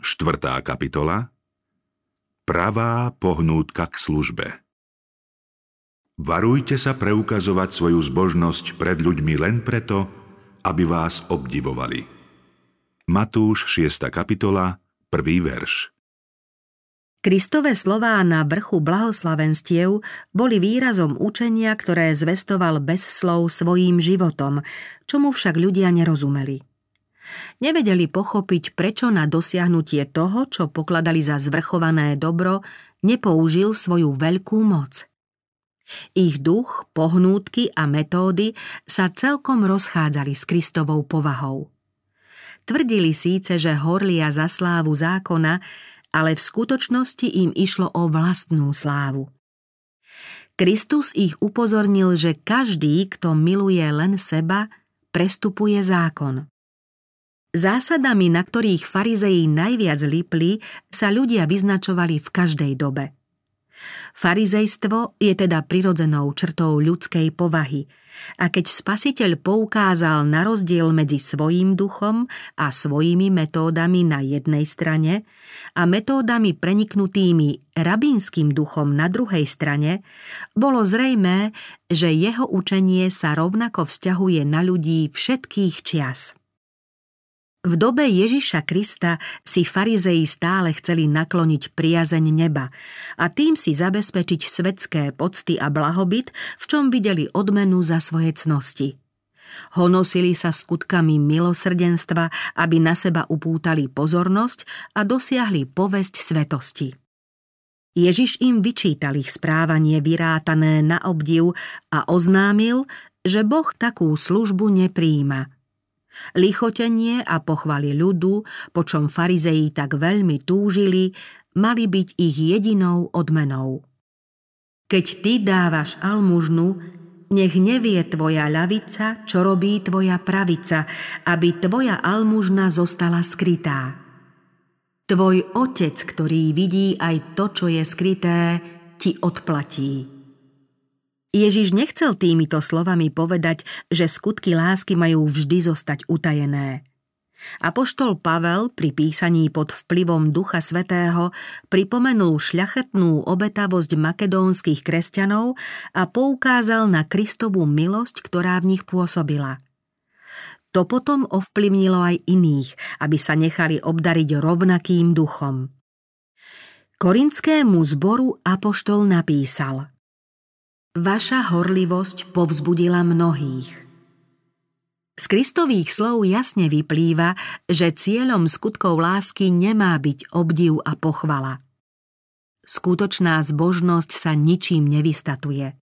Štvrtá kapitola Pravá pohnútka k službe Varujte sa preukazovať svoju zbožnosť pred ľuďmi len preto, aby vás obdivovali. Matúš 6. kapitola, 1. verš Kristové slová na vrchu blahoslavenstiev boli výrazom učenia, ktoré zvestoval bez slov svojím životom, čomu však ľudia nerozumeli. Nevedeli pochopiť, prečo na dosiahnutie toho, čo pokladali za zvrchované dobro, nepoužil svoju veľkú moc. Ich duch, pohnútky a metódy sa celkom rozchádzali s Kristovou povahou. Tvrdili síce, že horlia za slávu zákona, ale v skutočnosti im išlo o vlastnú slávu. Kristus ich upozornil, že každý, kto miluje len seba, prestupuje zákon. Zásadami, na ktorých farizeji najviac lipli, sa ľudia vyznačovali v každej dobe – Farizejstvo je teda prirodzenou črtou ľudskej povahy a keď spasiteľ poukázal na rozdiel medzi svojím duchom a svojimi metódami na jednej strane a metódami preniknutými rabínskym duchom na druhej strane, bolo zrejmé, že jeho učenie sa rovnako vzťahuje na ľudí všetkých čias. V dobe Ježiša Krista si farizei stále chceli nakloniť priazeň neba a tým si zabezpečiť svetské pocty a blahobyt, v čom videli odmenu za svoje cnosti. Honosili sa skutkami milosrdenstva, aby na seba upútali pozornosť a dosiahli povesť svetosti. Ježiš im vyčítal ich správanie vyrátané na obdiv a oznámil, že Boh takú službu nepríjima – Lichotenie a pochvaly ľudu, po čom farizeji tak veľmi túžili, mali byť ich jedinou odmenou. Keď ty dávaš almužnu, nech nevie tvoja ľavica, čo robí tvoja pravica, aby tvoja almužna zostala skrytá. Tvoj otec, ktorý vidí aj to, čo je skryté, ti odplatí. Ježiš nechcel týmito slovami povedať, že skutky lásky majú vždy zostať utajené. Apoštol Pavel pri písaní pod vplyvom Ducha Svetého pripomenul šľachetnú obetavosť makedónskych kresťanov a poukázal na Kristovú milosť, ktorá v nich pôsobila. To potom ovplyvnilo aj iných, aby sa nechali obdariť rovnakým duchom. Korinskému zboru Apoštol napísal – Vaša horlivosť povzbudila mnohých. Z Kristových slov jasne vyplýva, že cieľom skutkov lásky nemá byť obdiv a pochvala. Skutočná zbožnosť sa ničím nevystatuje.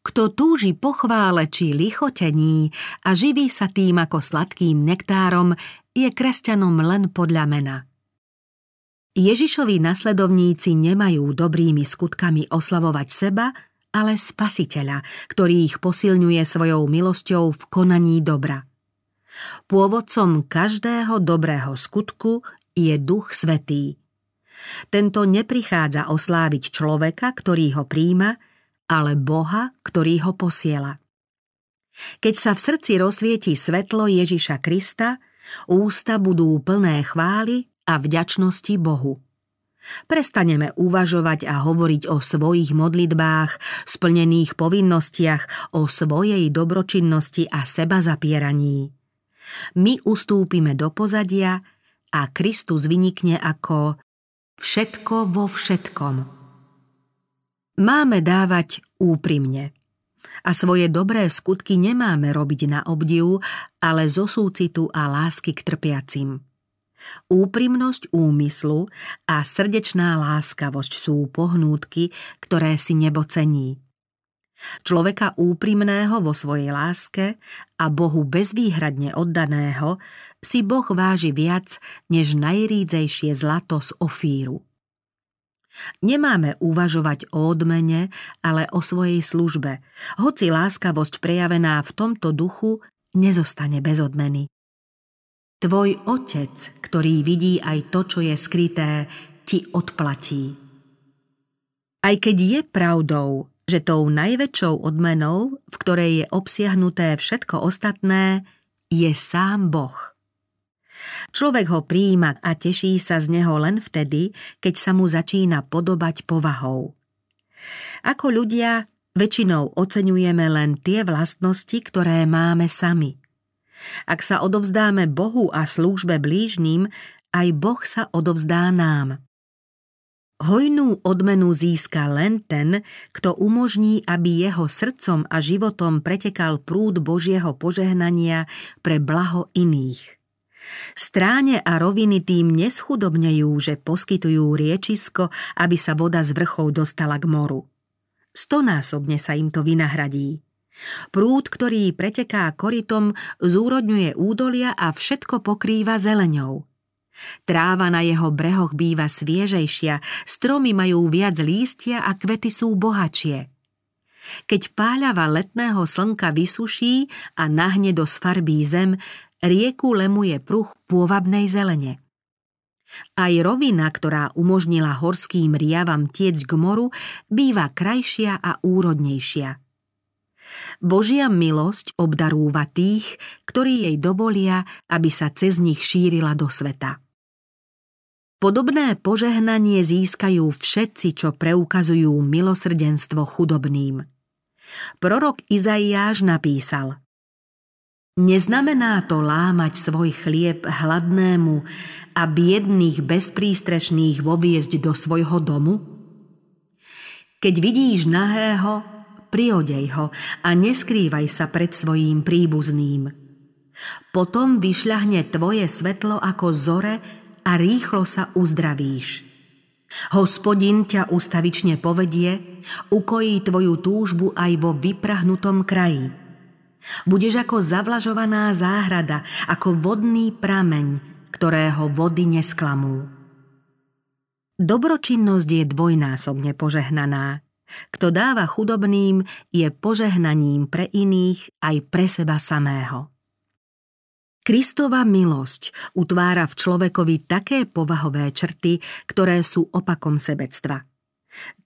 Kto túži pochvále či lichotení a živí sa tým ako sladkým nektárom, je kresťanom len podľa mena. Ježišovi nasledovníci nemajú dobrými skutkami oslavovať seba, ale spasiteľa, ktorý ich posilňuje svojou milosťou v konaní dobra. Pôvodcom každého dobrého skutku je Duch Svetý. Tento neprichádza osláviť človeka, ktorý ho príjma, ale Boha, ktorý ho posiela. Keď sa v srdci rozsvietí svetlo Ježiša Krista, ústa budú plné chvály a vďačnosti Bohu. Prestaneme uvažovať a hovoriť o svojich modlitbách, splnených povinnostiach, o svojej dobročinnosti a seba zapieraní. My ustúpime do pozadia a Kristus vynikne ako všetko vo všetkom. Máme dávať úprimne. A svoje dobré skutky nemáme robiť na obdiv, ale zo súcitu a lásky k trpiacim. Úprimnosť úmyslu a srdečná láskavosť sú pohnútky, ktoré si nebo cení. Človeka úprimného vo svojej láske a Bohu bezvýhradne oddaného si Boh váži viac než najrídzejšie zlato z ofíru. Nemáme uvažovať o odmene, ale o svojej službe, hoci láskavosť prejavená v tomto duchu nezostane bez odmeny. Tvoj otec, ktorý vidí aj to, čo je skryté, ti odplatí. Aj keď je pravdou, že tou najväčšou odmenou, v ktorej je obsiahnuté všetko ostatné, je sám Boh. Človek ho prijíma a teší sa z neho len vtedy, keď sa mu začína podobať povahou. Ako ľudia väčšinou oceňujeme len tie vlastnosti, ktoré máme sami. Ak sa odovzdáme Bohu a slúžbe blížnym, aj Boh sa odovzdá nám. Hojnú odmenu získa len ten, kto umožní, aby jeho srdcom a životom pretekal prúd Božieho požehnania pre blaho iných. Stráne a roviny tým neschudobnejú, že poskytujú riečisko, aby sa voda z vrchov dostala k moru. Stonásobne sa im to vynahradí. Prúd, ktorý preteká korytom, zúrodňuje údolia a všetko pokrýva zeleňou. Tráva na jeho brehoch býva sviežejšia, stromy majú viac lístia a kvety sú bohačie. Keď páľava letného slnka vysuší a nahne do sfarbí zem, rieku lemuje pruch pôvabnej zelene. Aj rovina, ktorá umožnila horským riavam tiec k moru, býva krajšia a úrodnejšia. Božia milosť obdarúva tých, ktorí jej dovolia, aby sa cez nich šírila do sveta. Podobné požehnanie získajú všetci, čo preukazujú milosrdenstvo chudobným. Prorok Izaiáš napísal Neznamená to lámať svoj chlieb hladnému a biedných bezprístrešných voviesť do svojho domu? Keď vidíš nahého, priodej ho a neskrývaj sa pred svojím príbuzným. Potom vyšľahne tvoje svetlo ako zore a rýchlo sa uzdravíš. Hospodin ťa ustavične povedie, ukojí tvoju túžbu aj vo vyprahnutom kraji. Budeš ako zavlažovaná záhrada, ako vodný prameň, ktorého vody nesklamú. Dobročinnosť je dvojnásobne požehnaná. Kto dáva chudobným, je požehnaním pre iných aj pre seba samého. Kristova milosť utvára v človekovi také povahové črty, ktoré sú opakom sebectva.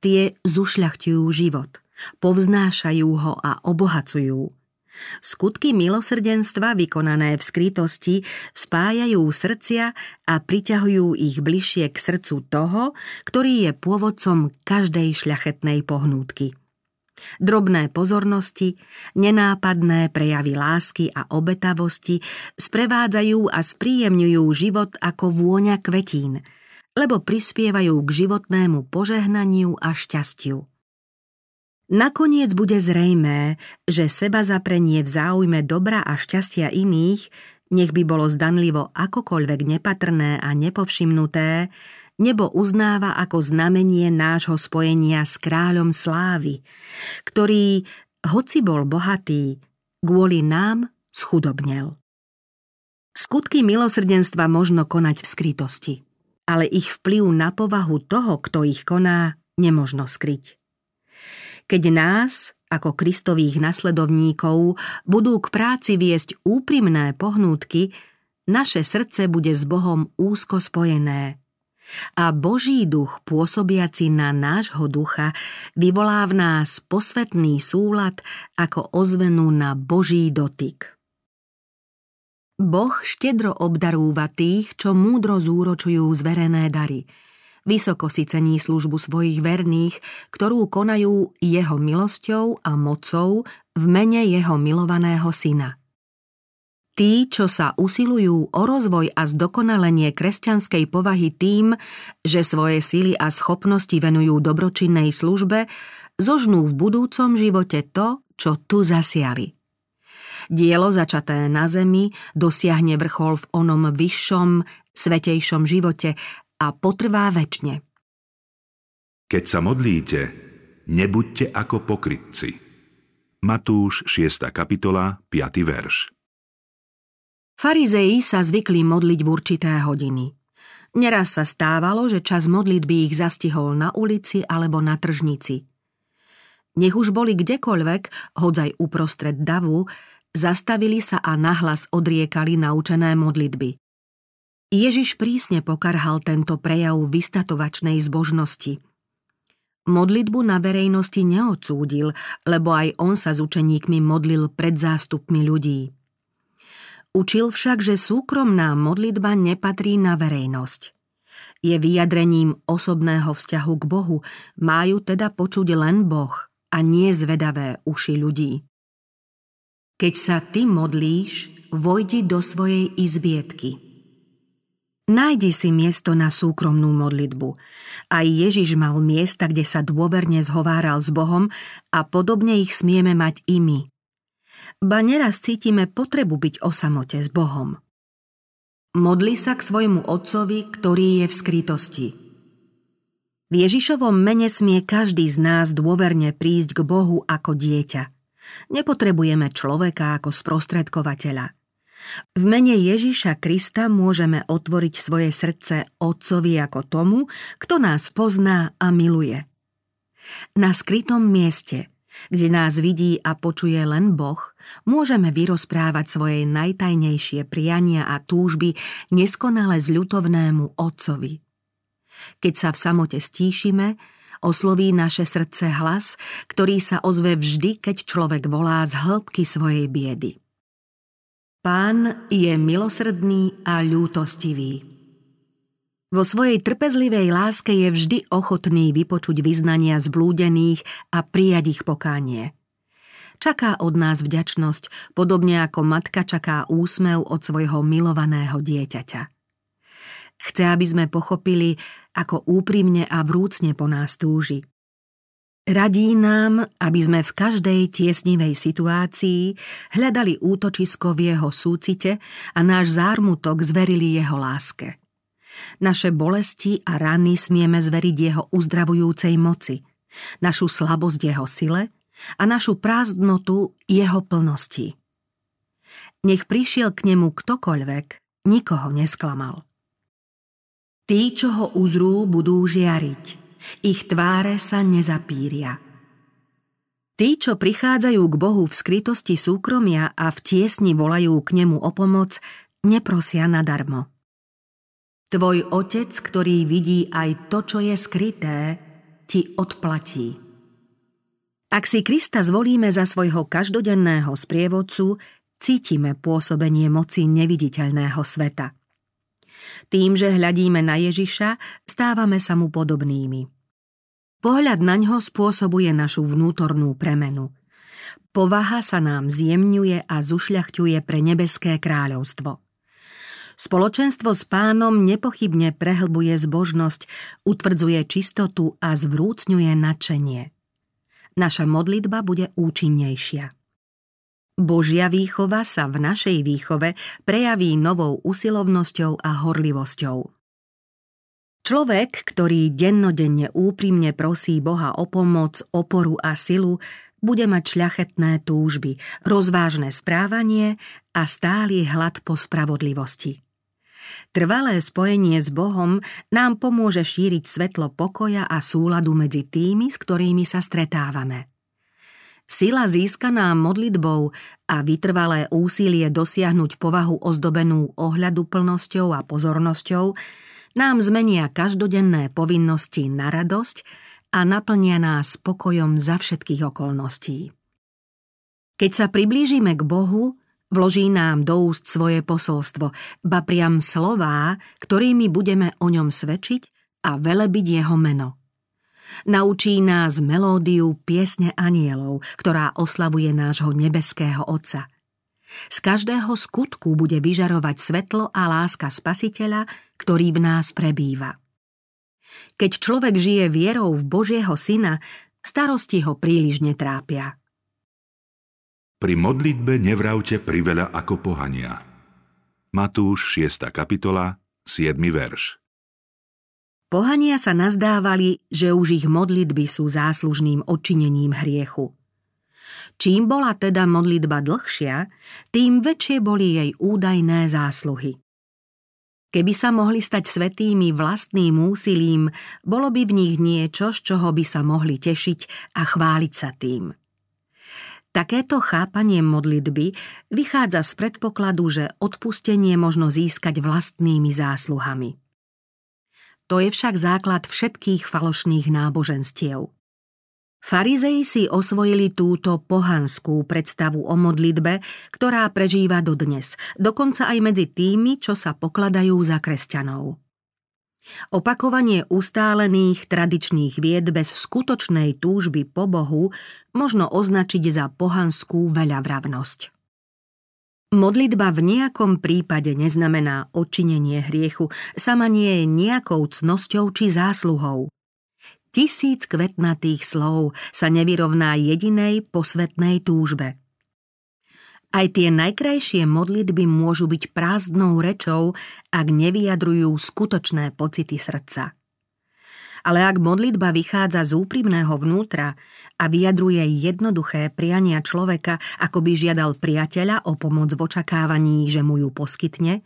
Tie zušľachtujú život, povznášajú ho a obohacujú. Skutky milosrdenstva vykonané v skrytosti spájajú srdcia a priťahujú ich bližšie k srdcu toho, ktorý je pôvodcom každej šľachetnej pohnútky. Drobné pozornosti, nenápadné prejavy lásky a obetavosti sprevádzajú a spríjemňujú život ako vôňa kvetín, lebo prispievajú k životnému požehnaniu a šťastiu. Nakoniec bude zrejmé, že seba zaprenie v záujme dobra a šťastia iných, nech by bolo zdanlivo akokoľvek nepatrné a nepovšimnuté, nebo uznáva ako znamenie nášho spojenia s kráľom slávy, ktorý, hoci bol bohatý, kvôli nám schudobnel. Skutky milosrdenstva možno konať v skrytosti, ale ich vplyv na povahu toho, kto ich koná, nemožno skryť. Keď nás, ako Kristových nasledovníkov, budú k práci viesť úprimné pohnútky, naše srdce bude s Bohom úzko spojené – a Boží duch pôsobiaci na nášho ducha vyvolá v nás posvetný súlad ako ozvenu na Boží dotyk. Boh štedro obdarúva tých, čo múdro zúročujú zverené dary. Vysoko si cení službu svojich verných, ktorú konajú jeho milosťou a mocou v mene jeho milovaného syna – Tí, čo sa usilujú o rozvoj a zdokonalenie kresťanskej povahy tým, že svoje sily a schopnosti venujú dobročinnej službe, zožnú v budúcom živote to, čo tu zasiali. Dielo začaté na zemi dosiahne vrchol v onom vyššom, svetejšom živote a potrvá väčšine. Keď sa modlíte, nebuďte ako pokrytci. Matúš 6. kapitola, 5. verš. Farizei sa zvykli modliť v určité hodiny. Neraz sa stávalo, že čas modlitby ich zastihol na ulici alebo na tržnici. Nech už boli kdekoľvek, hodzaj uprostred davu, zastavili sa a nahlas odriekali naučené modlitby. Ježiš prísne pokarhal tento prejav vystatovačnej zbožnosti. Modlitbu na verejnosti neodsúdil, lebo aj on sa s učeníkmi modlil pred zástupmi ľudí. Učil však, že súkromná modlitba nepatrí na verejnosť. Je vyjadrením osobného vzťahu k Bohu, majú teda počuť len Boh a nie zvedavé uši ľudí. Keď sa ty modlíš, vojdi do svojej izbietky. Nájdi si miesto na súkromnú modlitbu. Aj Ježiš mal miesta, kde sa dôverne zhováral s Bohom a podobne ich smieme mať i my ba neraz cítime potrebu byť o samote s Bohom. Modli sa k svojmu otcovi, ktorý je v skrytosti. V Ježišovom mene smie každý z nás dôverne prísť k Bohu ako dieťa. Nepotrebujeme človeka ako sprostredkovateľa. V mene Ježiša Krista môžeme otvoriť svoje srdce Otcovi ako tomu, kto nás pozná a miluje. Na skrytom mieste, kde nás vidí a počuje len Boh, môžeme vyrozprávať svoje najtajnejšie priania a túžby neskonale zľutovnému Otcovi. Keď sa v samote stíšime, osloví naše srdce hlas, ktorý sa ozve vždy, keď človek volá z hĺbky svojej biedy. Pán je milosrdný a ľútostivý. Vo svojej trpezlivej láske je vždy ochotný vypočuť vyznania zblúdených a prijať ich pokánie. Čaká od nás vďačnosť, podobne ako matka čaká úsmev od svojho milovaného dieťaťa. Chce, aby sme pochopili, ako úprimne a vrúcne po nás túži. Radí nám, aby sme v každej tiesnivej situácii hľadali útočisko v jeho súcite a náš zármutok zverili jeho láske – naše bolesti a rany smieme zveriť jeho uzdravujúcej moci, našu slabosť jeho sile a našu prázdnotu jeho plnosti. Nech prišiel k nemu ktokoľvek, nikoho nesklamal. Tí, čo ho uzrú, budú žiariť. Ich tváre sa nezapíria. Tí, čo prichádzajú k Bohu v skrytosti súkromia a v tiesni volajú k nemu o pomoc, neprosia nadarmo. Tvoj otec, ktorý vidí aj to, čo je skryté, ti odplatí. Ak si Krista zvolíme za svojho každodenného sprievodcu, cítime pôsobenie moci neviditeľného sveta. Tým, že hľadíme na Ježiša, stávame sa mu podobnými. Pohľad na ňo spôsobuje našu vnútornú premenu. Povaha sa nám zjemňuje a zušľachťuje pre nebeské kráľovstvo. Spoločenstvo s pánom nepochybne prehlbuje zbožnosť, utvrdzuje čistotu a zvrúcňuje nadšenie. Naša modlitba bude účinnejšia. Božia výchova sa v našej výchove prejaví novou usilovnosťou a horlivosťou. Človek, ktorý dennodenne úprimne prosí Boha o pomoc, oporu a silu, bude mať šľachetné túžby, rozvážne správanie a stály hlad po spravodlivosti. Trvalé spojenie s Bohom nám pomôže šíriť svetlo pokoja a súladu medzi tými, s ktorými sa stretávame. Sila získaná modlitbou a vytrvalé úsilie dosiahnuť povahu ozdobenú ohľadu plnosťou a pozornosťou nám zmenia každodenné povinnosti na radosť a naplnia nás spokojom za všetkých okolností. Keď sa priblížime k Bohu, vloží nám do úst svoje posolstvo, ba priam slová, ktorými budeme o ňom svedčiť a velebiť jeho meno. Naučí nás melódiu piesne anielov, ktorá oslavuje nášho nebeského Otca. Z každého skutku bude vyžarovať svetlo a láska Spasiteľa, ktorý v nás prebýva. Keď človek žije vierou v Božieho Syna, starosti ho príliš netrápia. Pri modlitbe nevravte priveľa ako pohania. Matúš 6. kapitola, 7. verš. Pohania sa nazdávali, že už ich modlitby sú záslužným odčinením hriechu. Čím bola teda modlitba dlhšia, tým väčšie boli jej údajné zásluhy. Keby sa mohli stať svetými vlastným úsilím, bolo by v nich niečo, z čoho by sa mohli tešiť a chváliť sa tým. Takéto chápanie modlitby vychádza z predpokladu, že odpustenie možno získať vlastnými zásluhami. To je však základ všetkých falošných náboženstiev. Farizei si osvojili túto pohanskú predstavu o modlitbe, ktorá prežíva dodnes, dokonca aj medzi tými, čo sa pokladajú za kresťanov. Opakovanie ustálených tradičných vied bez skutočnej túžby po Bohu možno označiť za pohanskú veľavravnosť. Modlitba v nejakom prípade neznamená odčinenie hriechu, sama nie je nejakou cnosťou či zásluhou. Tisíc kvetnatých slov sa nevyrovná jedinej posvetnej túžbe – aj tie najkrajšie modlitby môžu byť prázdnou rečou, ak nevyjadrujú skutočné pocity srdca. Ale ak modlitba vychádza z úprimného vnútra a vyjadruje jednoduché priania človeka, ako by žiadal priateľa o pomoc v očakávaní, že mu ju poskytne,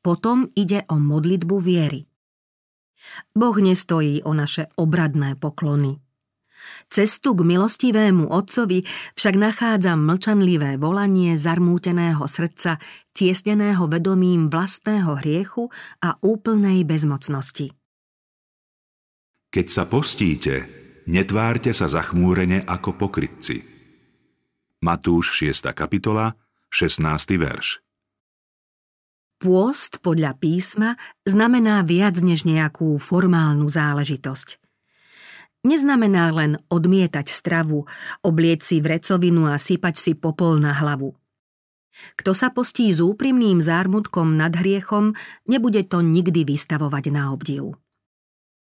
potom ide o modlitbu viery. Boh nestojí o naše obradné poklony – Cestu k milostivému otcovi však nachádza mlčanlivé volanie zarmúteného srdca, tiesneného vedomím vlastného hriechu a úplnej bezmocnosti. Keď sa postíte, netvárte sa zachmúrene ako pokrytci. Matúš 6. kapitola, 16. verš. Pôst podľa písma znamená viac než nejakú formálnu záležitosť neznamená len odmietať stravu, oblieť si vrecovinu a sypať si popol na hlavu. Kto sa postí s úprimným zármutkom nad hriechom, nebude to nikdy vystavovať na obdiv.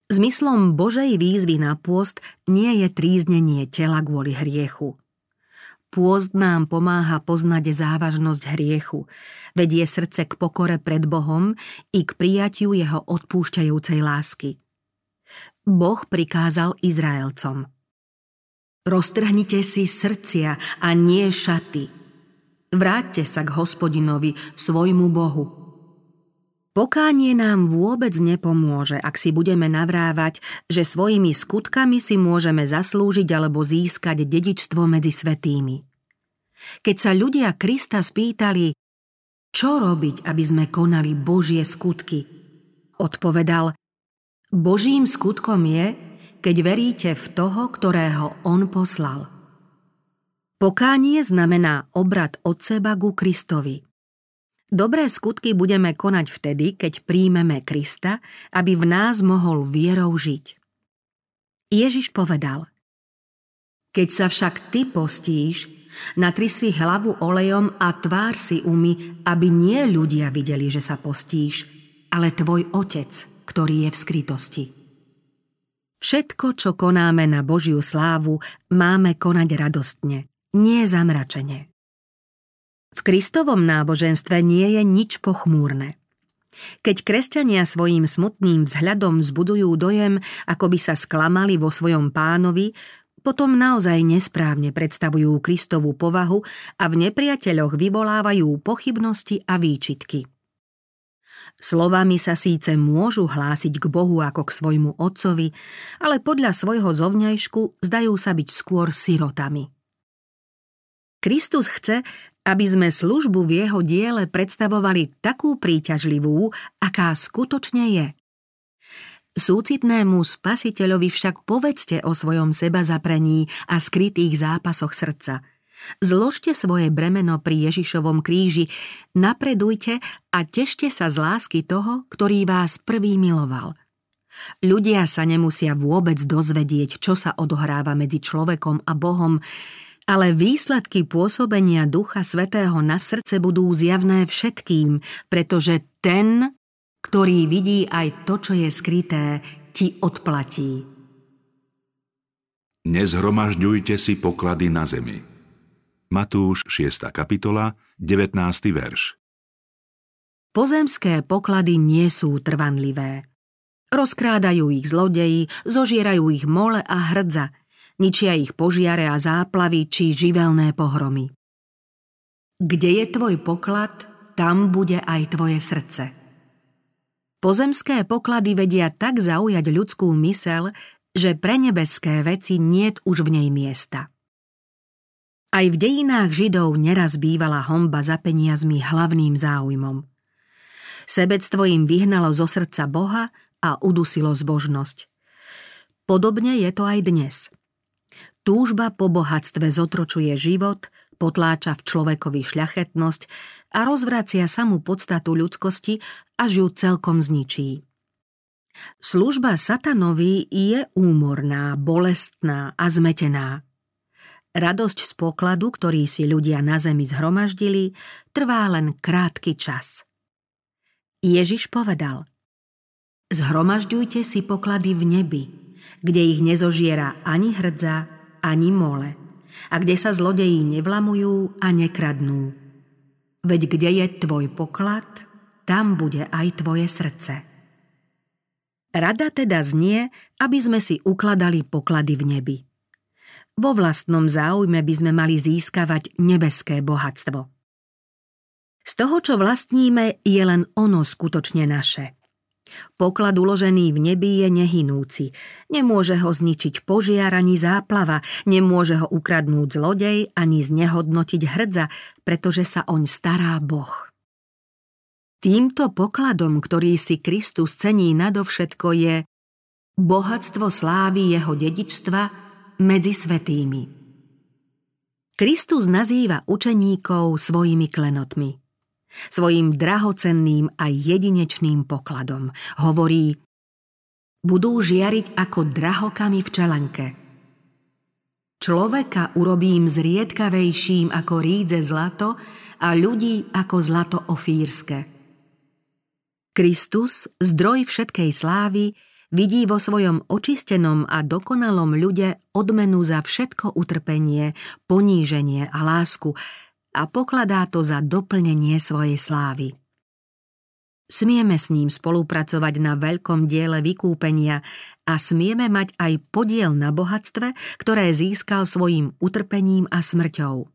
Zmyslom Božej výzvy na pôst nie je tríznenie tela kvôli hriechu. Pôst nám pomáha poznať závažnosť hriechu, vedie srdce k pokore pred Bohom i k prijatiu jeho odpúšťajúcej lásky – Boh prikázal Izraelcom. Roztrhnite si srdcia a nie šaty. Vráťte sa k hospodinovi, svojmu Bohu. Pokánie nám vôbec nepomôže, ak si budeme navrávať, že svojimi skutkami si môžeme zaslúžiť alebo získať dedičstvo medzi svetými. Keď sa ľudia Krista spýtali, čo robiť, aby sme konali Božie skutky, odpovedal, Božím skutkom je, keď veríte v toho, ktorého On poslal. Pokánie znamená obrad od seba ku Kristovi. Dobré skutky budeme konať vtedy, keď príjmeme Krista, aby v nás mohol vierou žiť. Ježiš povedal Keď sa však ty postíš, natri si hlavu olejom a tvár si umy, aby nie ľudia videli, že sa postíš, ale tvoj otec, ktorý je v skrytosti. Všetko, čo konáme na Božiu slávu, máme konať radostne, nie zamračene. V Kristovom náboženstve nie je nič pochmúrne. Keď kresťania svojim smutným vzhľadom vzbudujú dojem, ako by sa sklamali vo svojom pánovi, potom naozaj nesprávne predstavujú Kristovú povahu a v nepriateľoch vyvolávajú pochybnosti a výčitky. Slovami sa síce môžu hlásiť k Bohu ako k svojmu otcovi, ale podľa svojho zovňajšku zdajú sa byť skôr sirotami. Kristus chce, aby sme službu v jeho diele predstavovali takú príťažlivú, aká skutočne je. Súcitnému spasiteľovi však povedzte o svojom seba zaprení a skrytých zápasoch srdca – Zložte svoje bremeno pri Ježišovom kríži, napredujte a tešte sa z lásky toho, ktorý vás prvý miloval. Ľudia sa nemusia vôbec dozvedieť, čo sa odohráva medzi človekom a Bohom, ale výsledky pôsobenia Ducha Svetého na srdce budú zjavné všetkým, pretože ten, ktorý vidí aj to, čo je skryté, ti odplatí. Nezhromažďujte si poklady na zemi Matúš 6. kapitola, 19. verš. Pozemské poklady nie sú trvanlivé. Rozkrádajú ich zlodeji, zožierajú ich mole a hrdza, ničia ich požiare a záplavy či živelné pohromy. Kde je tvoj poklad, tam bude aj tvoje srdce. Pozemské poklady vedia tak zaujať ľudskú mysel, že pre nebeské veci niet už v nej miesta. Aj v dejinách Židov neraz bývala homba za peniazmi hlavným záujmom. Sebectvo im vyhnalo zo srdca Boha a udusilo zbožnosť. Podobne je to aj dnes. Túžba po bohatstve zotročuje život, potláča v človekovi šľachetnosť a rozvracia samú podstatu ľudskosti, až ju celkom zničí. Služba satanovi je úmorná, bolestná a zmetená. Radosť z pokladu, ktorý si ľudia na zemi zhromaždili, trvá len krátky čas. Ježiš povedal Zhromažďujte si poklady v nebi, kde ich nezožiera ani hrdza, ani mole a kde sa zlodeji nevlamujú a nekradnú. Veď kde je tvoj poklad, tam bude aj tvoje srdce. Rada teda znie, aby sme si ukladali poklady v nebi. Vo vlastnom záujme by sme mali získavať nebeské bohatstvo. Z toho, čo vlastníme, je len ono skutočne naše – Poklad uložený v nebi je nehynúci. Nemôže ho zničiť požiar ani záplava, nemôže ho ukradnúť zlodej ani znehodnotiť hrdza, pretože sa oň stará Boh. Týmto pokladom, ktorý si Kristus cení nadovšetko je bohatstvo slávy jeho dedičstva medzi svetými. Kristus nazýva učeníkov svojimi klenotmi – svojim drahocenným a jedinečným pokladom. Hovorí, budú žiariť ako drahokami v čelenke. Človeka urobím zriedkavejším ako rídze zlato a ľudí ako zlato ofírske. Kristus, zdroj všetkej slávy, vidí vo svojom očistenom a dokonalom ľude odmenu za všetko utrpenie, poníženie a lásku, a pokladá to za doplnenie svojej slávy. Smieme s ním spolupracovať na veľkom diele vykúpenia a smieme mať aj podiel na bohatstve, ktoré získal svojim utrpením a smrťou.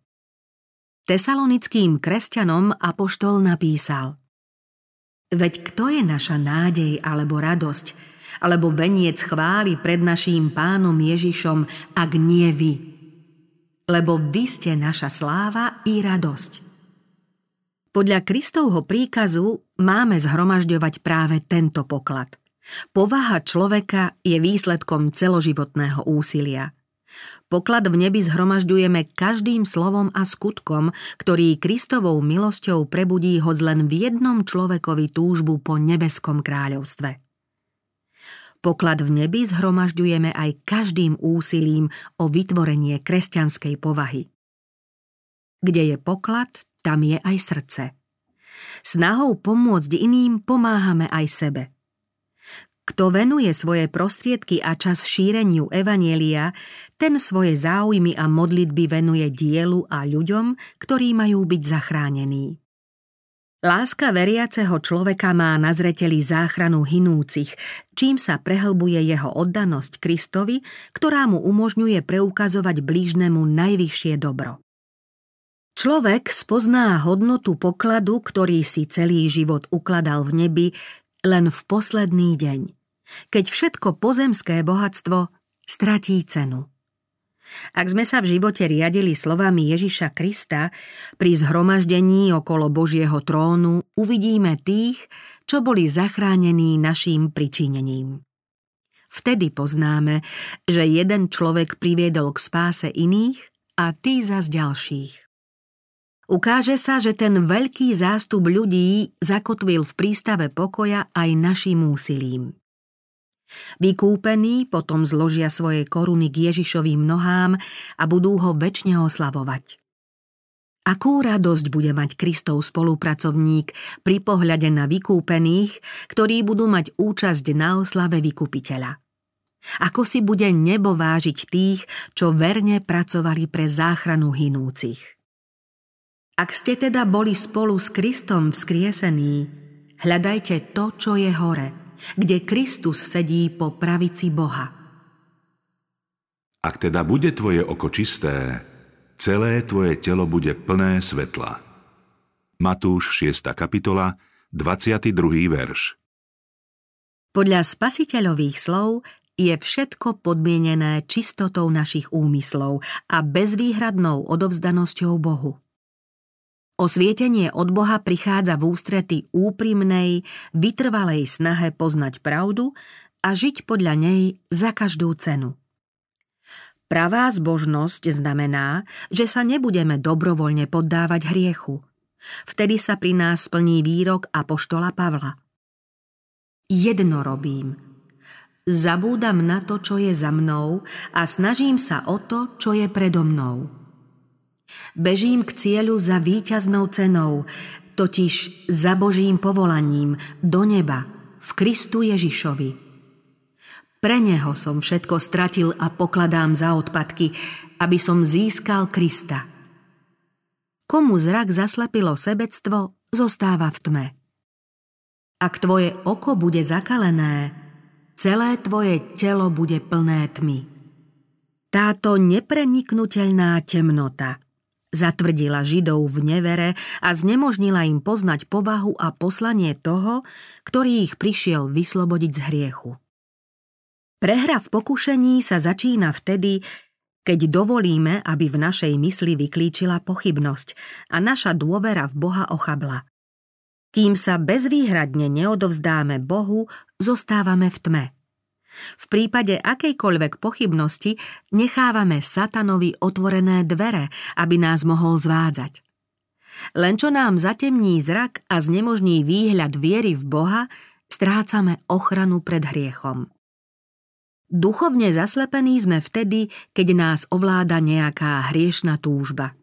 Tesalonickým kresťanom apoštol napísal Veď kto je naša nádej alebo radosť, alebo veniec chváli pred naším pánom Ježišom, ak nie vy – lebo vy ste naša sláva i radosť. Podľa Kristovho príkazu máme zhromažďovať práve tento poklad. Povaha človeka je výsledkom celoživotného úsilia. Poklad v nebi zhromažďujeme každým slovom a skutkom, ktorý Kristovou milosťou prebudí hoď len v jednom človekovi túžbu po nebeskom kráľovstve. Poklad v nebi zhromažďujeme aj každým úsilím o vytvorenie kresťanskej povahy. Kde je poklad, tam je aj srdce. Snahou pomôcť iným pomáhame aj sebe. Kto venuje svoje prostriedky a čas šíreniu Evanielia, ten svoje záujmy a modlitby venuje dielu a ľuďom, ktorí majú byť zachránení. Láska veriaceho človeka má na zreteli záchranu hinúcich, čím sa prehlbuje jeho oddanosť Kristovi, ktorá mu umožňuje preukazovať blížnemu najvyššie dobro. Človek spozná hodnotu pokladu, ktorý si celý život ukladal v nebi, len v posledný deň, keď všetko pozemské bohatstvo stratí cenu. Ak sme sa v živote riadili slovami Ježiša Krista, pri zhromaždení okolo Božieho trónu uvidíme tých, čo boli zachránení naším pričinením. Vtedy poznáme, že jeden človek priviedol k spáse iných a tí zas ďalších. Ukáže sa, že ten veľký zástup ľudí zakotvil v prístave pokoja aj našim úsilím. Vykúpení potom zložia svoje koruny k Ježišovým nohám a budú ho väčšine oslavovať. Akú radosť bude mať Kristov spolupracovník pri pohľade na vykúpených, ktorí budú mať účasť na oslave vykupiteľa. Ako si bude nebo vážiť tých, čo verne pracovali pre záchranu hinúcich. Ak ste teda boli spolu s Kristom vzkriesení, hľadajte to, čo je hore – kde Kristus sedí po pravici Boha. Ak teda bude tvoje oko čisté, celé tvoje telo bude plné svetla. Matúš 6. kapitola, 22. verš. Podľa spasiteľových slov je všetko podmienené čistotou našich úmyslov a bezvýhradnou odovzdanosťou Bohu. Osvietenie od Boha prichádza v ústrety úprimnej, vytrvalej snahe poznať pravdu a žiť podľa nej za každú cenu. Pravá zbožnosť znamená, že sa nebudeme dobrovoľne poddávať hriechu. Vtedy sa pri nás splní výrok Apoštola Pavla. Jedno robím. Zabúdam na to, čo je za mnou a snažím sa o to, čo je predo mnou. Bežím k cieľu za víťaznou cenou, totiž za Božím povolaním do neba v Kristu Ježišovi. Pre neho som všetko stratil a pokladám za odpadky, aby som získal Krista. Komu zrak zaslepilo sebectvo, zostáva v tme. Ak tvoje oko bude zakalené, celé tvoje telo bude plné tmy. Táto nepreniknutelná temnota zatvrdila Židov v nevere a znemožnila im poznať povahu a poslanie toho, ktorý ich prišiel vyslobodiť z hriechu. Prehra v pokušení sa začína vtedy, keď dovolíme, aby v našej mysli vyklíčila pochybnosť a naša dôvera v Boha ochabla. Kým sa bezvýhradne neodovzdáme Bohu, zostávame v tme. V prípade akejkoľvek pochybnosti nechávame satanovi otvorené dvere, aby nás mohol zvádzať. Len čo nám zatemní zrak a znemožní výhľad viery v Boha, strácame ochranu pred hriechom. Duchovne zaslepení sme vtedy, keď nás ovláda nejaká hriešna túžba.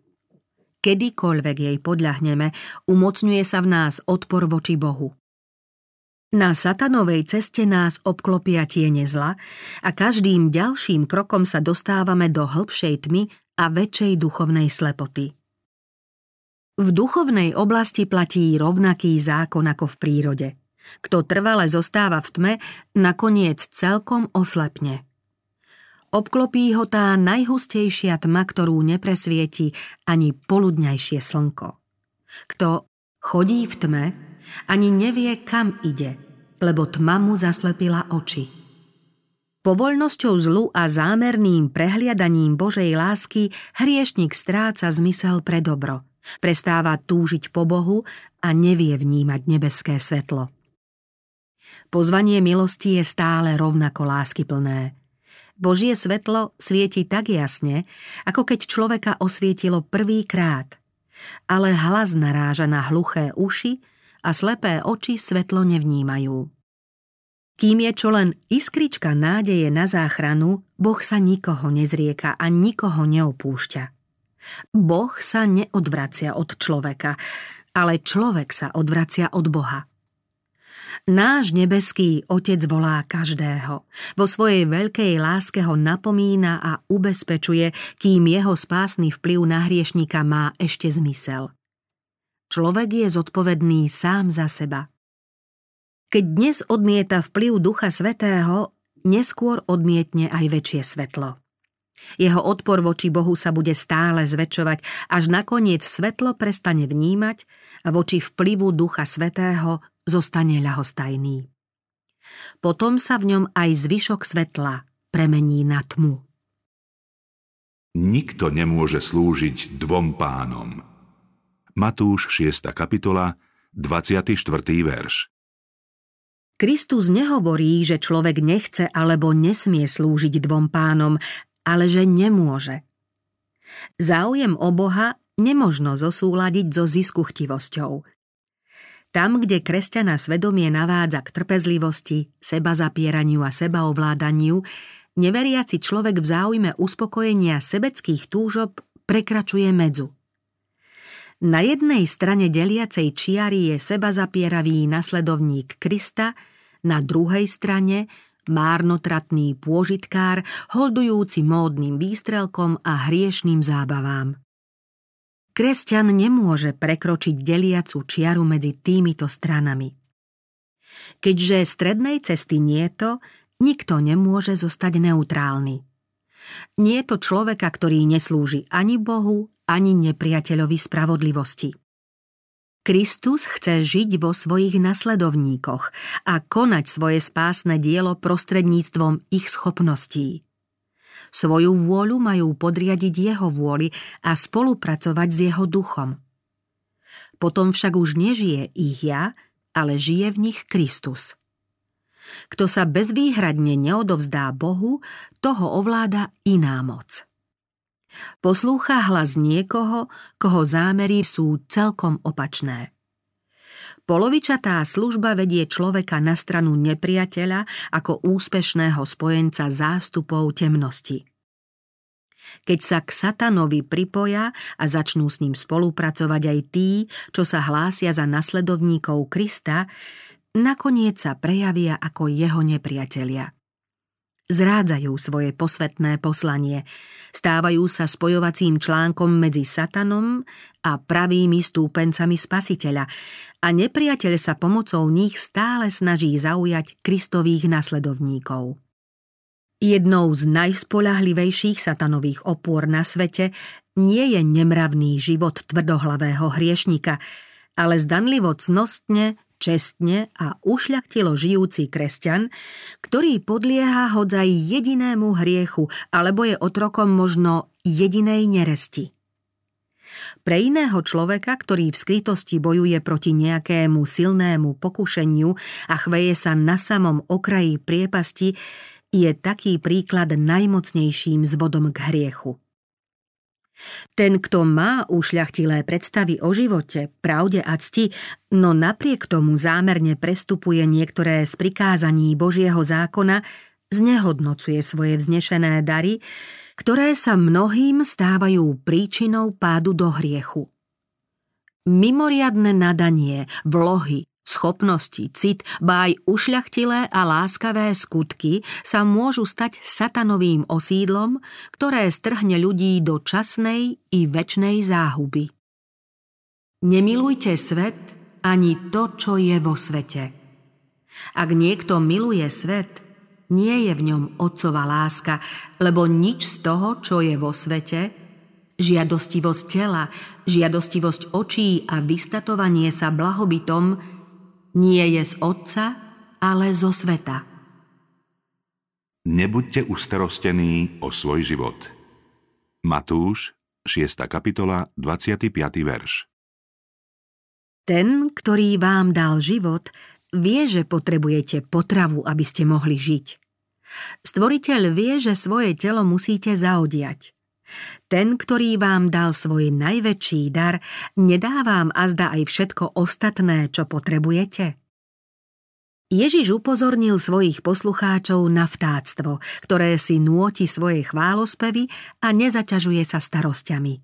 Kedykoľvek jej podľahneme, umocňuje sa v nás odpor voči Bohu. Na satanovej ceste nás obklopia tiene zla a každým ďalším krokom sa dostávame do hĺbšej tmy a väčšej duchovnej slepoty. V duchovnej oblasti platí rovnaký zákon ako v prírode – kto trvale zostáva v tme, nakoniec celkom oslepne. Obklopí ho tá najhustejšia tma, ktorú nepresvieti ani poludňajšie slnko. Kto chodí v tme, ani nevie, kam ide, lebo tma mu zaslepila oči. Povoľnosťou zlu a zámerným prehliadaním Božej lásky hriešnik stráca zmysel pre dobro, prestáva túžiť po Bohu a nevie vnímať nebeské svetlo. Pozvanie milosti je stále rovnako láskyplné. Božie svetlo svieti tak jasne, ako keď človeka osvietilo prvýkrát. Ale hlas naráža na hluché uši a slepé oči svetlo nevnímajú. Kým je čo len iskrička nádeje na záchranu, Boh sa nikoho nezrieka a nikoho neopúšťa. Boh sa neodvracia od človeka, ale človek sa odvracia od Boha. Náš nebeský Otec volá každého. Vo svojej veľkej láske ho napomína a ubezpečuje, kým jeho spásny vplyv na hriešníka má ešte zmysel. Človek je zodpovedný sám za seba. Keď dnes odmieta vplyv Ducha Svetého, neskôr odmietne aj väčšie svetlo. Jeho odpor voči Bohu sa bude stále zväčšovať, až nakoniec svetlo prestane vnímať a voči vplyvu Ducha Svetého zostane ľahostajný. Potom sa v ňom aj zvyšok svetla premení na tmu. Nikto nemôže slúžiť dvom pánom. Matúš 6. kapitola, 24. verš. Kristus nehovorí, že človek nechce alebo nesmie slúžiť dvom pánom, ale že nemôže. Záujem o Boha nemožno zosúladiť so ziskuchtivosťou – tam, kde kresťana svedomie navádza k trpezlivosti, seba zapieraniu a seba ovládaniu, neveriaci človek v záujme uspokojenia sebeckých túžob prekračuje medzu. Na jednej strane deliacej čiary je seba zapieravý nasledovník Krista, na druhej strane márnotratný pôžitkár, holdujúci módnym výstrelkom a hriešným zábavám. Kresťan nemôže prekročiť deliacu čiaru medzi týmito stranami. Keďže strednej cesty nie je to, nikto nemôže zostať neutrálny. Nie to človeka, ktorý neslúži ani Bohu, ani nepriateľovi spravodlivosti. Kristus chce žiť vo svojich nasledovníkoch a konať svoje spásne dielo prostredníctvom ich schopností. Svoju vôľu majú podriadiť jeho vôli a spolupracovať s jeho duchom. Potom však už nežije ich ja, ale žije v nich Kristus. Kto sa bezvýhradne neodovzdá Bohu, toho ovláda iná moc. Poslúcha hlas niekoho, koho zámery sú celkom opačné. Polovičatá služba vedie človeka na stranu nepriateľa ako úspešného spojenca zástupov temnosti. Keď sa k satanovi pripoja a začnú s ním spolupracovať aj tí, čo sa hlásia za nasledovníkov Krista, nakoniec sa prejavia ako jeho nepriatelia. Zrádzajú svoje posvetné poslanie, stávajú sa spojovacím článkom medzi satanom a pravými stúpencami spasiteľa a nepriateľ sa pomocou nich stále snaží zaujať kristových nasledovníkov. Jednou z najspolahlivejších satanových opôr na svete nie je nemravný život tvrdohlavého hriešnika, ale zdanlivo cnostne čestne a ušľachtilo žijúci kresťan, ktorý podlieha hodzaj jedinému hriechu alebo je otrokom možno jedinej neresti. Pre iného človeka, ktorý v skrytosti bojuje proti nejakému silnému pokušeniu a chveje sa na samom okraji priepasti, je taký príklad najmocnejším zvodom k hriechu. Ten, kto má ušľachtilé predstavy o živote, pravde a cti, no napriek tomu zámerne prestupuje niektoré z prikázaní Božieho zákona, znehodnocuje svoje vznešené dary, ktoré sa mnohým stávajú príčinou pádu do hriechu. Mimoriadne nadanie, vlohy, schopnosti, cit, ba aj ušľachtilé a láskavé skutky sa môžu stať satanovým osídlom, ktoré strhne ľudí do časnej i väčnej záhuby. Nemilujte svet ani to, čo je vo svete. Ak niekto miluje svet, nie je v ňom otcová láska, lebo nič z toho, čo je vo svete, žiadostivosť tela, žiadostivosť očí a vystatovanie sa blahobytom nie je z Otca, ale zo sveta. Nebuďte ustarostení o svoj život. Matúš, 6. kapitola, 25. verš. Ten, ktorý vám dal život, vie, že potrebujete potravu, aby ste mohli žiť. Stvoriteľ vie, že svoje telo musíte zaodiať. Ten, ktorý vám dal svoj najväčší dar, nedá vám azda aj všetko ostatné, čo potrebujete? Ježiš upozornil svojich poslucháčov na vtáctvo, ktoré si núti svoje chválospevy a nezaťažuje sa starosťami.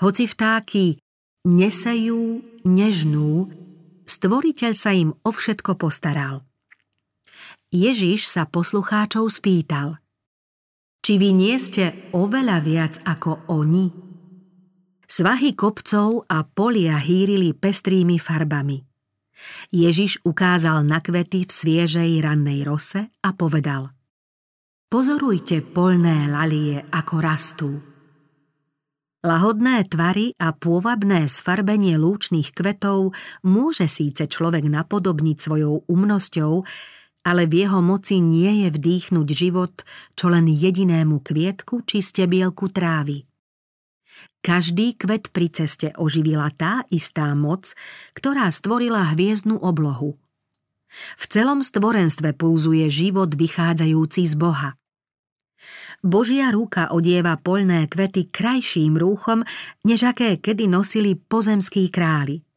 Hoci vtáky nesejú, nežnú, stvoriteľ sa im o všetko postaral. Ježiš sa poslucháčov spýtal – či vy nie ste oveľa viac ako oni? Svahy kopcov a polia hýrili pestrými farbami. Ježiš ukázal na kvety v sviežej rannej rose a povedal Pozorujte polné lalie, ako rastú. Lahodné tvary a pôvabné sfarbenie lúčných kvetov môže síce človek napodobniť svojou umnosťou, ale v jeho moci nie je vdýchnuť život čo len jedinému kvietku či stebielku trávy. Každý kvet pri ceste oživila tá istá moc, ktorá stvorila hviezdnu oblohu. V celom stvorenstve pulzuje život vychádzajúci z Boha. Božia ruka odieva poľné kvety krajším rúchom, než aké kedy nosili pozemskí králi.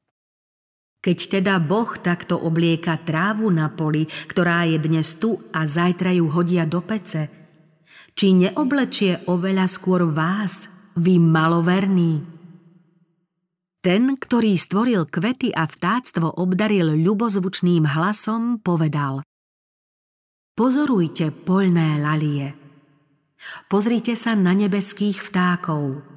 Keď teda Boh takto oblieka trávu na poli, ktorá je dnes tu a zajtra ju hodia do pece, či neoblečie oveľa skôr vás, vy maloverní? Ten, ktorý stvoril kvety a vtáctvo obdaril ľubozvučným hlasom, povedal Pozorujte poľné lalie. Pozrite sa na nebeských vtákov –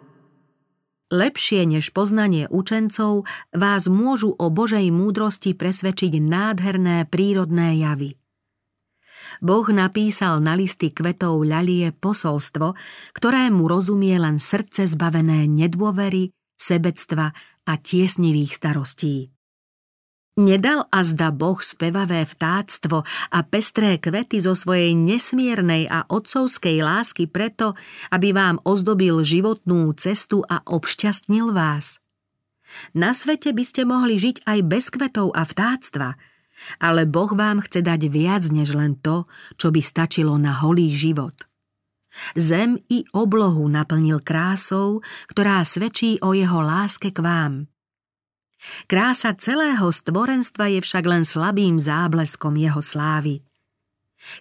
Lepšie než poznanie učencov vás môžu o Božej múdrosti presvedčiť nádherné prírodné javy. Boh napísal na listy kvetov ľalie posolstvo, ktorému rozumie len srdce zbavené nedôvery, sebectva a tiesnivých starostí. Nedal azda Boh spevavé vtáctvo a pestré kvety zo svojej nesmiernej a otcovskej lásky preto, aby vám ozdobil životnú cestu a obšťastnil vás. Na svete by ste mohli žiť aj bez kvetov a vtáctva, Ale Boh vám chce dať viac než len to, čo by stačilo na holý život. Zem i oblohu naplnil krásou, ktorá svedčí o jeho láske k vám. Krása celého stvorenstva je však len slabým zábleskom jeho slávy.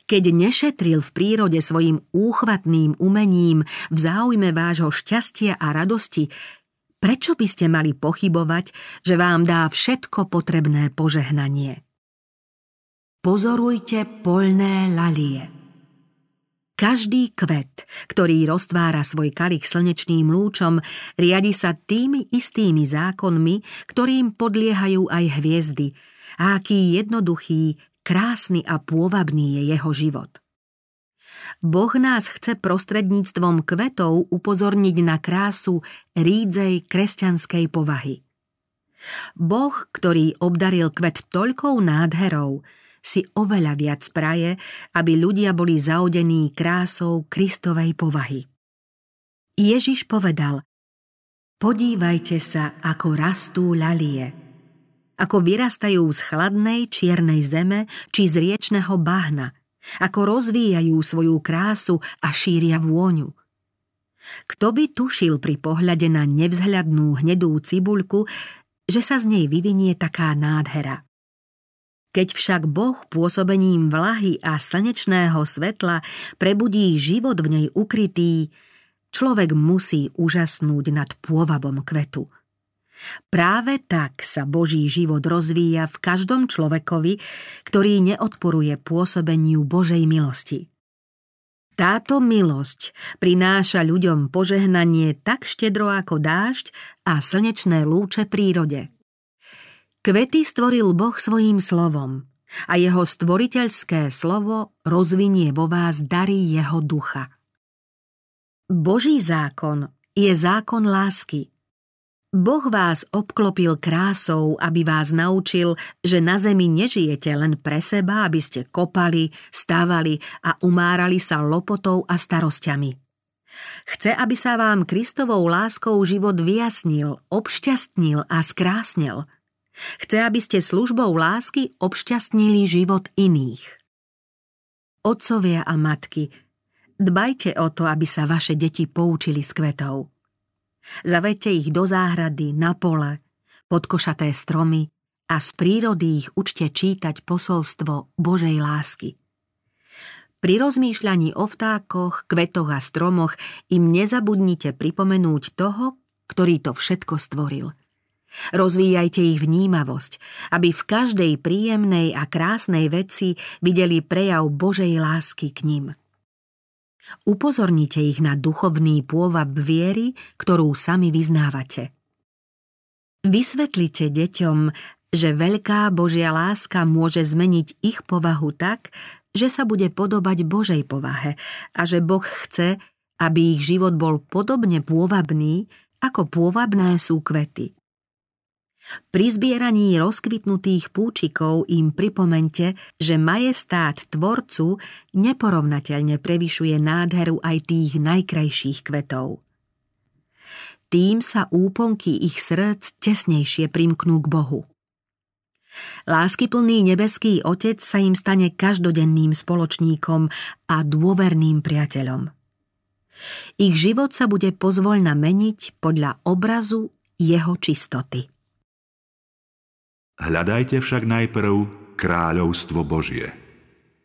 Keď nešetril v prírode svojim úchvatným umením v záujme vášho šťastia a radosti, prečo by ste mali pochybovať, že vám dá všetko potrebné požehnanie? Pozorujte polné lalie. Každý kvet, ktorý roztvára svoj kalich slnečným lúčom, riadi sa tými istými zákonmi, ktorým podliehajú aj hviezdy, a aký jednoduchý, krásny a pôvabný je jeho život. Boh nás chce prostredníctvom kvetov upozorniť na krásu rídzej kresťanskej povahy. Boh, ktorý obdaril kvet toľkou nádherou, si oveľa viac praje, aby ľudia boli zaodení krásou Kristovej povahy. Ježiš povedal, podívajte sa, ako rastú ľalie. Ako vyrastajú z chladnej čiernej zeme či z riečného bahna, ako rozvíjajú svoju krásu a šíria vôňu. Kto by tušil pri pohľade na nevzhľadnú hnedú cibuľku, že sa z nej vyvinie taká nádhera. Keď však Boh pôsobením vlahy a slnečného svetla prebudí život v nej ukrytý, človek musí úžasnúť nad pôvabom kvetu. Práve tak sa Boží život rozvíja v každom človekovi, ktorý neodporuje pôsobeniu Božej milosti. Táto milosť prináša ľuďom požehnanie tak štedro ako dážď a slnečné lúče prírode. Kvety stvoril Boh svojím slovom a jeho stvoriteľské slovo rozvinie vo vás dary jeho ducha. Boží zákon je zákon lásky. Boh vás obklopil krásou, aby vás naučil, že na zemi nežijete len pre seba, aby ste kopali, stávali a umárali sa lopotou a starosťami. Chce, aby sa vám Kristovou láskou život vyjasnil, obšťastnil a skrásnil – Chce, aby ste službou lásky obšťastnili život iných. Otcovia a matky, dbajte o to, aby sa vaše deti poučili s kvetov. Zavedte ich do záhrady, na pole, pod košaté stromy a z prírody ich učte čítať posolstvo Božej lásky. Pri rozmýšľaní o vtákoch, kvetoch a stromoch im nezabudnite pripomenúť toho, ktorý to všetko stvoril – Rozvíjajte ich vnímavosť, aby v každej príjemnej a krásnej veci videli prejav Božej lásky k ním. Upozornite ich na duchovný pôvab viery, ktorú sami vyznávate. Vysvetlite deťom, že veľká Božia láska môže zmeniť ich povahu tak, že sa bude podobať Božej povahe a že Boh chce, aby ich život bol podobne pôvabný, ako pôvabné sú kvety. Pri zbieraní rozkvitnutých púčikov im pripomente, že majestát tvorcu neporovnateľne prevyšuje nádheru aj tých najkrajších kvetov. Tým sa úponky ich srdc tesnejšie primknú k Bohu. Láskyplný nebeský Otec sa im stane každodenným spoločníkom a dôverným priateľom. Ich život sa bude pozvoľna meniť podľa obrazu jeho čistoty. Hľadajte však najprv kráľovstvo Božie.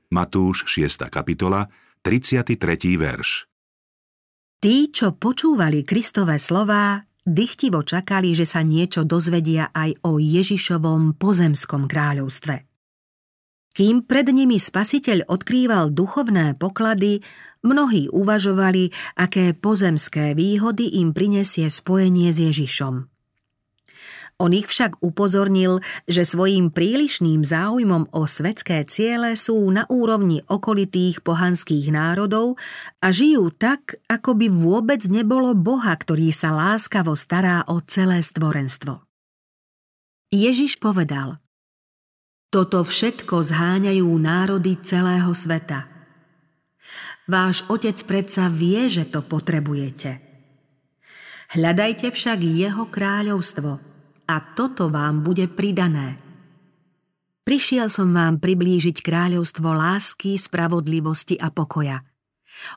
Matúš 6. kapitola, 33. verš. Tí, čo počúvali Kristové slová, dychtivo čakali, že sa niečo dozvedia aj o Ježišovom pozemskom kráľovstve. Kým pred nimi spasiteľ odkrýval duchovné poklady, mnohí uvažovali, aké pozemské výhody im prinesie spojenie s Ježišom. On ich však upozornil, že svojim prílišným záujmom o svetské ciele sú na úrovni okolitých pohanských národov a žijú tak, ako by vôbec nebolo Boha, ktorý sa láskavo stará o celé stvorenstvo. Ježiš povedal Toto všetko zháňajú národy celého sveta. Váš otec predsa vie, že to potrebujete. Hľadajte však jeho kráľovstvo – a toto vám bude pridané. Prišiel som vám priblížiť kráľovstvo lásky, spravodlivosti a pokoja.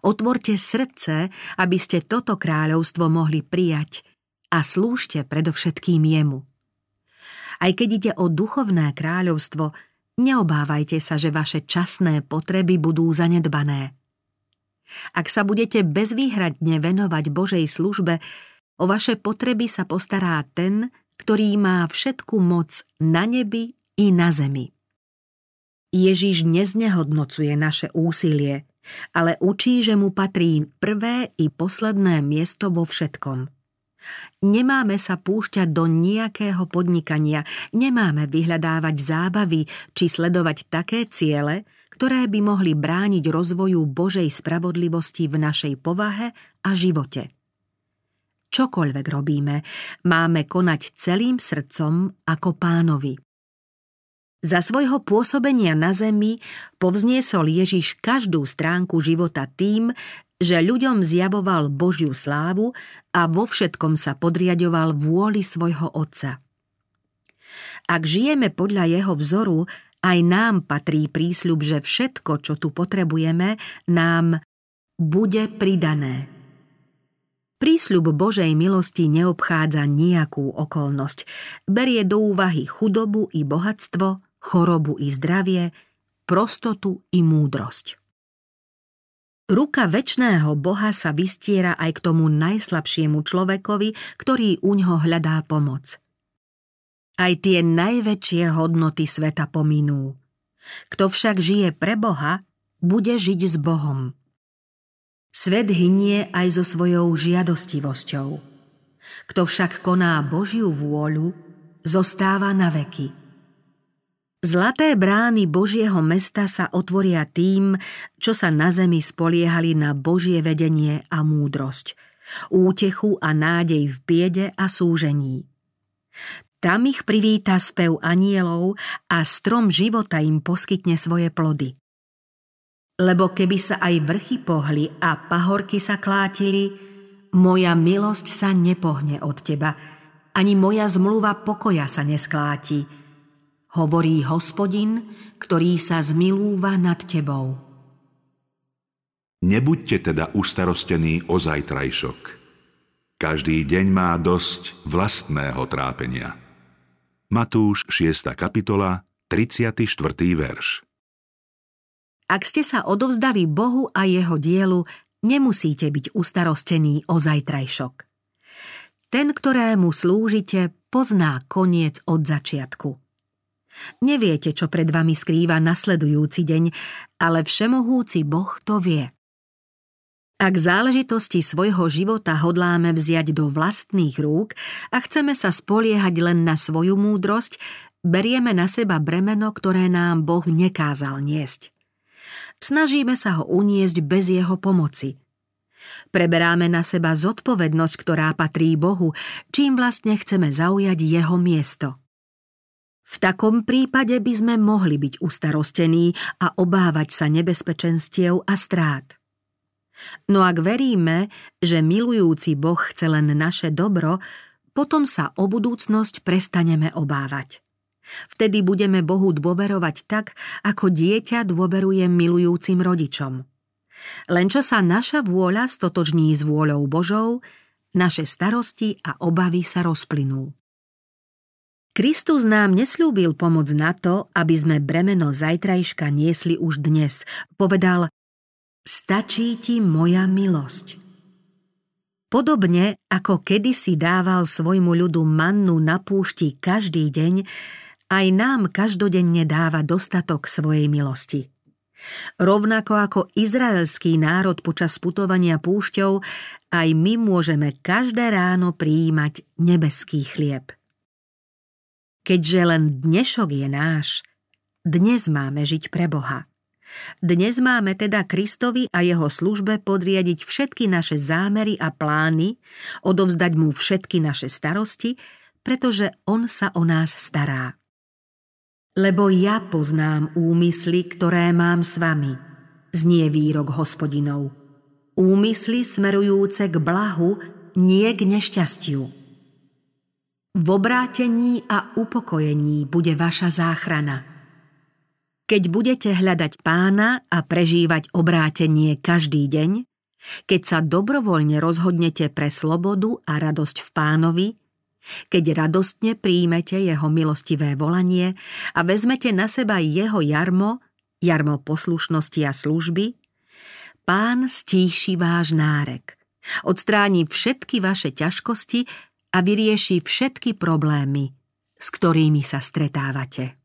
Otvorte srdce, aby ste toto kráľovstvo mohli prijať a slúžte predovšetkým jemu. Aj keď ide o duchovné kráľovstvo, neobávajte sa, že vaše časné potreby budú zanedbané. Ak sa budete bezvýhradne venovať Božej službe, o vaše potreby sa postará ten, ktorý má všetku moc na nebi i na zemi. Ježiš neznehodnocuje naše úsilie, ale učí, že mu patrí prvé i posledné miesto vo všetkom. Nemáme sa púšťať do nejakého podnikania, nemáme vyhľadávať zábavy či sledovať také ciele, ktoré by mohli brániť rozvoju Božej spravodlivosti v našej povahe a živote. Čokoľvek robíme, máme konať celým srdcom ako pánovi. Za svojho pôsobenia na zemi povzniesol Ježiš každú stránku života tým, že ľuďom zjavoval Božiu slávu a vo všetkom sa podriadoval vôli svojho Otca. Ak žijeme podľa jeho vzoru, aj nám patrí prísľub, že všetko, čo tu potrebujeme, nám bude pridané. Prísľub Božej milosti neobchádza nejakú okolnosť. Berie do úvahy chudobu i bohatstvo, chorobu i zdravie, prostotu i múdrosť. Ruka väčšného Boha sa vystiera aj k tomu najslabšiemu človekovi, ktorý u ňoho hľadá pomoc. Aj tie najväčšie hodnoty sveta pominú. Kto však žije pre Boha, bude žiť s Bohom. Svet hynie aj so svojou žiadostivosťou. Kto však koná Božiu vôľu, zostáva na veky. Zlaté brány Božieho mesta sa otvoria tým, čo sa na zemi spoliehali na Božie vedenie a múdrosť, útechu a nádej v biede a súžení. Tam ich privíta spev anielov a strom života im poskytne svoje plody. Lebo keby sa aj vrchy pohli a pahorky sa klátili, moja milosť sa nepohne od teba, ani moja zmluva pokoja sa neskláti – hovorí hospodin, ktorý sa zmilúva nad tebou. Nebuďte teda ustarostení o zajtrajšok. Každý deň má dosť vlastného trápenia. Matúš 6. kapitola, 34. verš. Ak ste sa odovzdali Bohu a jeho dielu, nemusíte byť ustarostení o zajtrajšok. Ten, ktorému slúžite, pozná koniec od začiatku. Neviete, čo pred vami skrýva nasledujúci deň, ale všemohúci Boh to vie. Ak záležitosti svojho života hodláme vziať do vlastných rúk a chceme sa spoliehať len na svoju múdrosť, berieme na seba bremeno, ktoré nám Boh nekázal niesť. Snažíme sa ho uniesť bez jeho pomoci. Preberáme na seba zodpovednosť, ktorá patrí Bohu, čím vlastne chceme zaujať jeho miesto. V takom prípade by sme mohli byť ustarostení a obávať sa nebezpečenstiev a strát. No ak veríme, že milujúci Boh chce len naše dobro, potom sa o budúcnosť prestaneme obávať. Vtedy budeme Bohu dôverovať tak, ako dieťa dôveruje milujúcim rodičom. Len čo sa naša vôľa stotožní s vôľou Božou, naše starosti a obavy sa rozplynú. Kristus nám neslúbil pomoc na to, aby sme bremeno zajtrajška niesli už dnes. Povedal, stačí ti moja milosť. Podobne ako kedysi dával svojmu ľudu mannu na púšti každý deň, aj nám každodenne dáva dostatok svojej milosti. Rovnako ako izraelský národ počas putovania púšťou, aj my môžeme každé ráno prijímať nebeský chlieb. Keďže len dnešok je náš, dnes máme žiť pre Boha. Dnes máme teda Kristovi a jeho službe podriadiť všetky naše zámery a plány, odovzdať mu všetky naše starosti, pretože on sa o nás stará. Lebo ja poznám úmysly, ktoré mám s vami, znie výrok hospodinov. Úmysly smerujúce k blahu, nie k nešťastiu v obrátení a upokojení bude vaša záchrana. Keď budete hľadať pána a prežívať obrátenie každý deň, keď sa dobrovoľne rozhodnete pre slobodu a radosť v pánovi, keď radostne príjmete jeho milostivé volanie a vezmete na seba jeho jarmo, jarmo poslušnosti a služby, pán stíši váš nárek, odstráni všetky vaše ťažkosti a vyrieši všetky problémy, s ktorými sa stretávate.